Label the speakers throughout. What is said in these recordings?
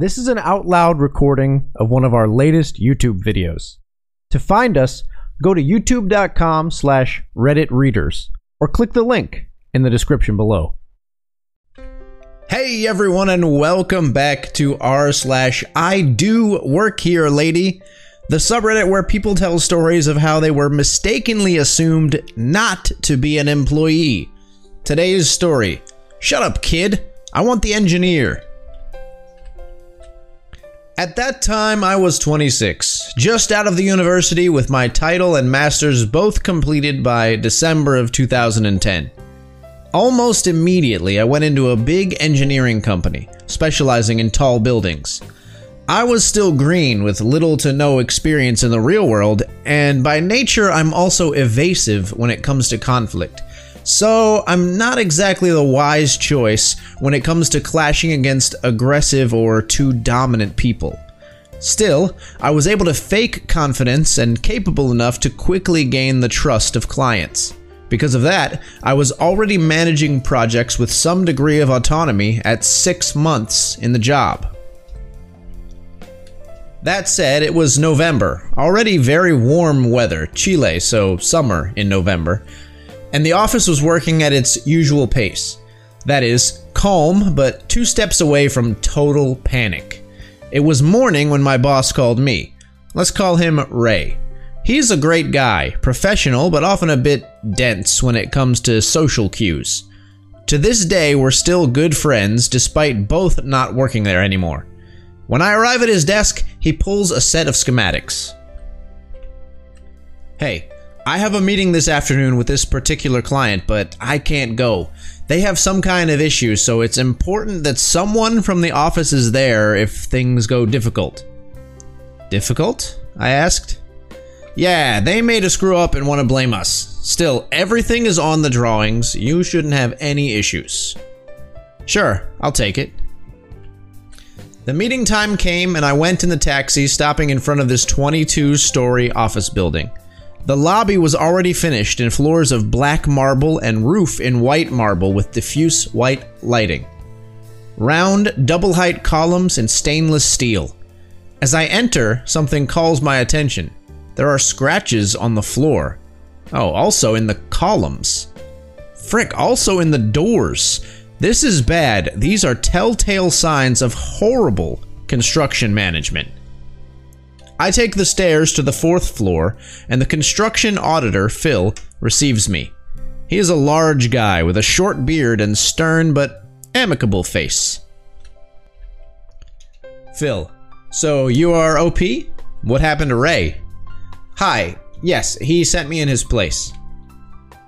Speaker 1: This is an out loud recording of one of our latest YouTube videos. To find us, go to youtube.com slash Reddit readers or click the link in the description below.
Speaker 2: Hey everyone, and welcome back to r slash I do work here, lady, the subreddit where people tell stories of how they were mistakenly assumed not to be an employee. Today's story: Shut up, kid. I want the engineer. At that time, I was 26, just out of the university with my title and master's both completed by December of 2010. Almost immediately, I went into a big engineering company, specializing in tall buildings. I was still green with little to no experience in the real world, and by nature, I'm also evasive when it comes to conflict. So, I'm not exactly the wise choice when it comes to clashing against aggressive or too dominant people. Still, I was able to fake confidence and capable enough to quickly gain the trust of clients. Because of that, I was already managing projects with some degree of autonomy at six months in the job. That said, it was November, already very warm weather, Chile, so summer in November, and the office was working at its usual pace. That is, calm, but two steps away from total panic. It was morning when my boss called me. Let's call him Ray. He's a great guy, professional, but often a bit dense when it comes to social cues. To this day, we're still good friends despite both not working there anymore. When I arrive at his desk, he pulls a set of schematics. Hey, I have a meeting this afternoon with this particular client, but I can't go. They have some kind of issue, so it's important that someone from the office is there if things go difficult. Difficult? I asked. Yeah, they made a screw up and want to blame us. Still, everything is on the drawings. You shouldn't have any issues. Sure, I'll take it. The meeting time came, and I went in the taxi, stopping in front of this 22 story office building. The lobby was already finished in floors of black marble and roof in white marble with diffuse white lighting. Round, double height columns in stainless steel. As I enter, something calls my attention. There are scratches on the floor. Oh, also in the columns. Frick, also in the doors. This is bad. These are telltale signs of horrible construction management. I take the stairs to the fourth floor, and the construction auditor, Phil, receives me. He is a large guy with a short beard and stern but amicable face. Phil, so you are OP? What happened to Ray? Hi, yes, he sent me in his place.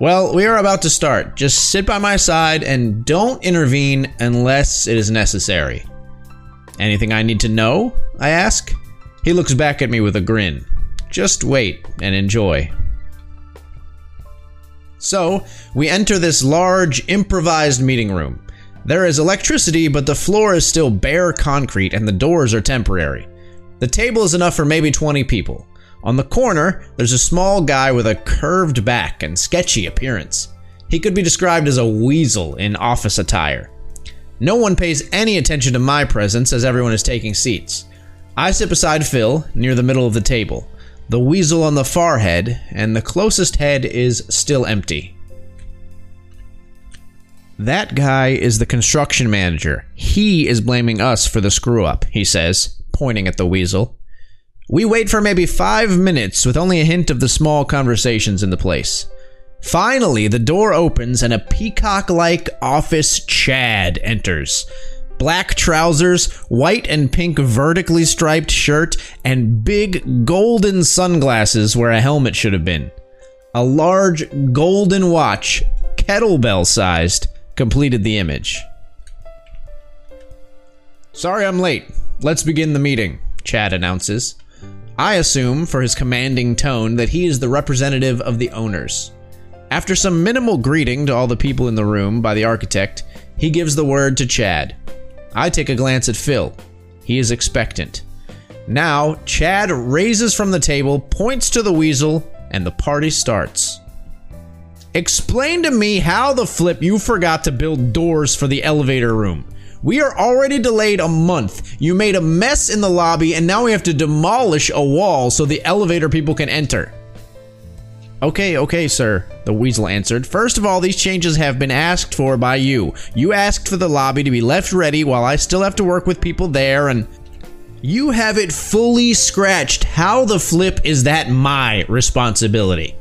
Speaker 2: Well, we are about to start. Just sit by my side and don't intervene unless it is necessary. Anything I need to know? I ask. He looks back at me with a grin. Just wait and enjoy. So, we enter this large, improvised meeting room. There is electricity, but the floor is still bare concrete and the doors are temporary. The table is enough for maybe 20 people. On the corner, there's a small guy with a curved back and sketchy appearance. He could be described as a weasel in office attire. No one pays any attention to my presence as everyone is taking seats. I sit beside Phil, near the middle of the table. The weasel on the far head, and the closest head is still empty. That guy is the construction manager. He is blaming us for the screw up, he says, pointing at the weasel. We wait for maybe five minutes with only a hint of the small conversations in the place. Finally, the door opens and a peacock like office Chad enters black trousers, white and pink vertically striped shirt, and big golden sunglasses where a helmet should have been. A large golden watch, kettlebell sized, completed the image. Sorry I'm late. Let's begin the meeting, Chad announces. I assume, for his commanding tone, that he is the representative of the owners. After some minimal greeting to all the people in the room by the architect, he gives the word to Chad. I take a glance at Phil. He is expectant. Now, Chad raises from the table, points to the weasel, and the party starts. Explain to me how the flip you forgot to build doors for the elevator room. We are already delayed a month. You made a mess in the lobby, and now we have to demolish a wall so the elevator people can enter. Okay, okay, sir, the weasel answered. First of all, these changes have been asked for by you. You asked for the lobby to be left ready while I still have to work with people there, and you have it fully scratched. How the flip is that my responsibility?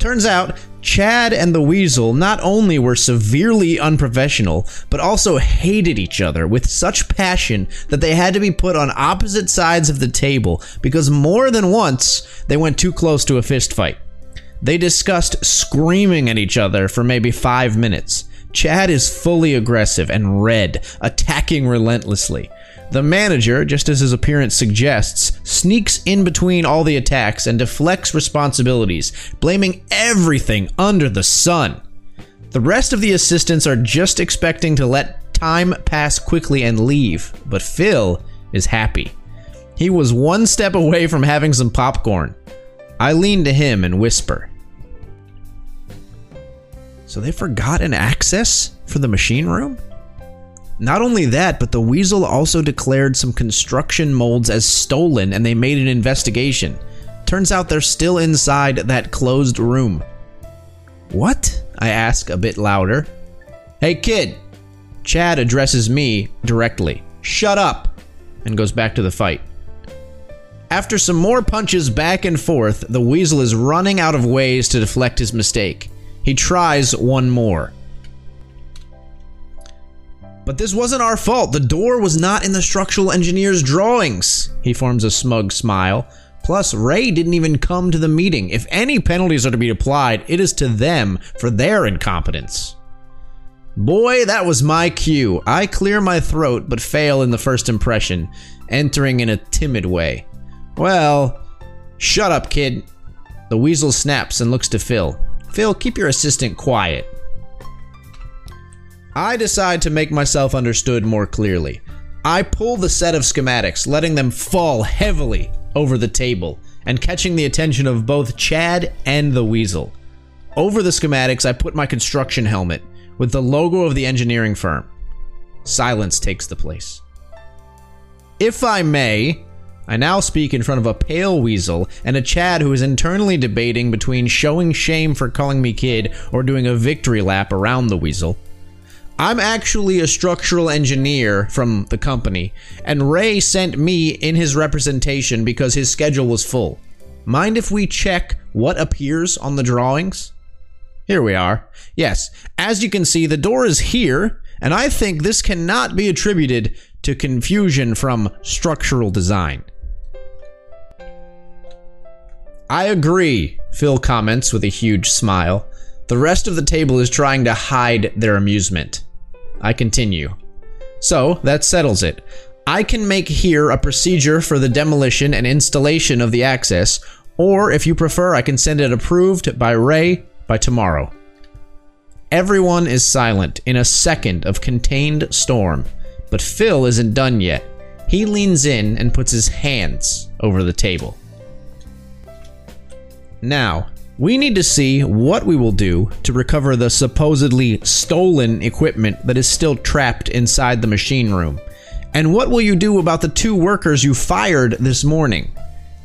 Speaker 2: Turns out, Chad and the Weasel not only were severely unprofessional, but also hated each other with such passion that they had to be put on opposite sides of the table because more than once they went too close to a fistfight. They discussed screaming at each other for maybe five minutes. Chad is fully aggressive and red, attacking relentlessly. The manager, just as his appearance suggests, sneaks in between all the attacks and deflects responsibilities, blaming everything under the sun. The rest of the assistants are just expecting to let time pass quickly and leave, but Phil is happy. He was one step away from having some popcorn. I lean to him and whisper. So they forgot an access for the machine room? Not only that, but the Weasel also declared some construction molds as stolen and they made an investigation. Turns out they're still inside that closed room. What? I ask a bit louder. Hey kid! Chad addresses me directly. Shut up! And goes back to the fight. After some more punches back and forth, the Weasel is running out of ways to deflect his mistake. He tries one more. But this wasn't our fault. The door was not in the structural engineer's drawings. He forms a smug smile. Plus, Ray didn't even come to the meeting. If any penalties are to be applied, it is to them for their incompetence. Boy, that was my cue. I clear my throat but fail in the first impression, entering in a timid way. Well, shut up, kid. The weasel snaps and looks to Phil. Phil, keep your assistant quiet. I decide to make myself understood more clearly. I pull the set of schematics, letting them fall heavily over the table and catching the attention of both Chad and the Weasel. Over the schematics, I put my construction helmet with the logo of the engineering firm. Silence takes the place. If I may, I now speak in front of a pale weasel and a Chad who is internally debating between showing shame for calling me kid or doing a victory lap around the weasel. I'm actually a structural engineer from the company, and Ray sent me in his representation because his schedule was full. Mind if we check what appears on the drawings? Here we are. Yes, as you can see, the door is here, and I think this cannot be attributed to confusion from structural design. I agree, Phil comments with a huge smile. The rest of the table is trying to hide their amusement. I continue. So, that settles it. I can make here a procedure for the demolition and installation of the access, or if you prefer, I can send it approved by Ray by tomorrow. Everyone is silent in a second of contained storm, but Phil isn't done yet. He leans in and puts his hands over the table. Now, we need to see what we will do to recover the supposedly stolen equipment that is still trapped inside the machine room. And what will you do about the two workers you fired this morning?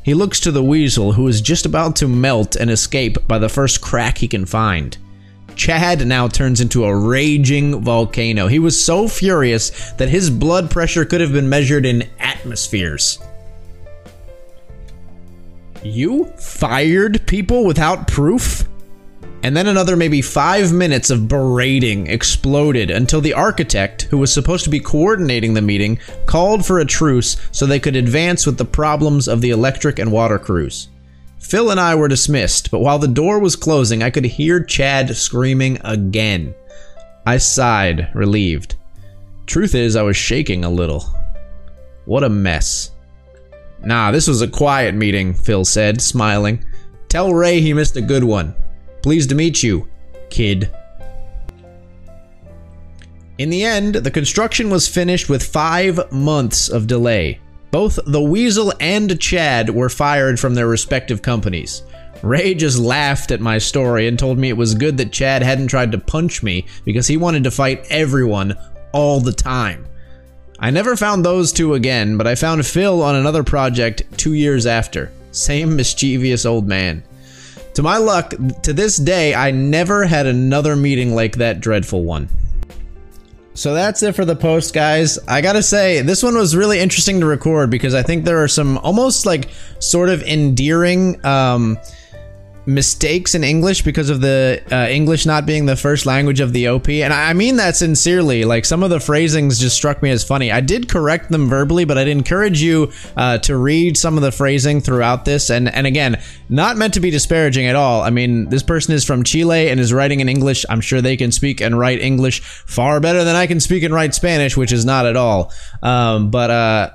Speaker 2: He looks to the weasel, who is just about to melt and escape by the first crack he can find. Chad now turns into a raging volcano. He was so furious that his blood pressure could have been measured in atmospheres. You fired people without proof? And then another maybe five minutes of berating exploded until the architect, who was supposed to be coordinating the meeting, called for a truce so they could advance with the problems of the electric and water crews. Phil and I were dismissed, but while the door was closing, I could hear Chad screaming again. I sighed, relieved. Truth is, I was shaking a little. What a mess. Nah, this was a quiet meeting, Phil said, smiling. Tell Ray he missed a good one. Pleased to meet you, kid. In the end, the construction was finished with five months of delay. Both the Weasel and Chad were fired from their respective companies. Ray just laughed at my story and told me it was good that Chad hadn't tried to punch me because he wanted to fight everyone all the time. I never found those two again, but I found Phil on another project two years after. Same mischievous old man. To my luck, to this day, I never had another meeting like that dreadful one. So that's it for the post, guys. I gotta say, this one was really interesting to record because I think there are some almost like sort of endearing, um, mistakes in English because of the uh, English not being the first language of the OP. And I mean that sincerely. Like some of the phrasings just struck me as funny. I did correct them verbally, but I'd encourage you uh, to read some of the phrasing throughout this. And, and again, not meant to be disparaging at all. I mean, this person is from Chile and is writing in English. I'm sure they can speak and write English far better than I can speak and write Spanish, which is not at all. Um, but, uh,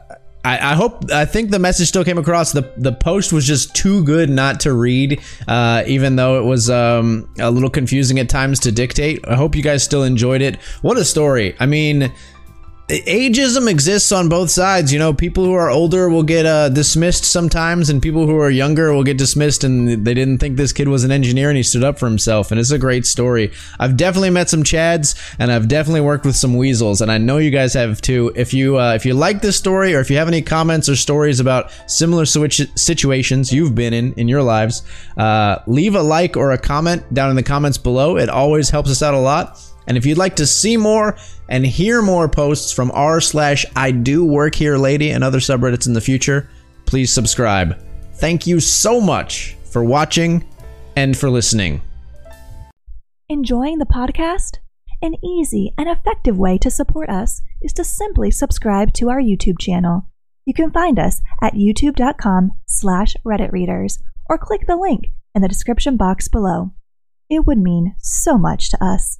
Speaker 2: I, I, hope I think the message still came across. The the post was just too good not to read, uh, even though it was um, a little confusing at times to dictate. I hope you guys still enjoyed it. What a story! I mean, ageism exists on both sides. You know, people who are older will get uh, dismissed sometimes, and people who are younger will get dismissed, and they didn't think this kid was an engineer, and he stood up for himself. And it's a great story. I've definitely met some Chads, and I've definitely worked with some Weasels, and I know you guys have too. If you uh, if you like this story, or if you have any comments or stories about similar switch situations you've been in in your lives, uh, leave a like or a comment down in the comments below. It always helps us out a lot. And if you'd like to see more and hear more posts from r slash I do work here lady and other subreddits in the future, please subscribe. Thank you so much for watching and for listening.
Speaker 3: Enjoying the podcast? An easy and effective way to support us is to simply subscribe to our YouTube channel. You can find us at youtube.com slash redditreaders or click the link in the description box below. It would mean so much to us.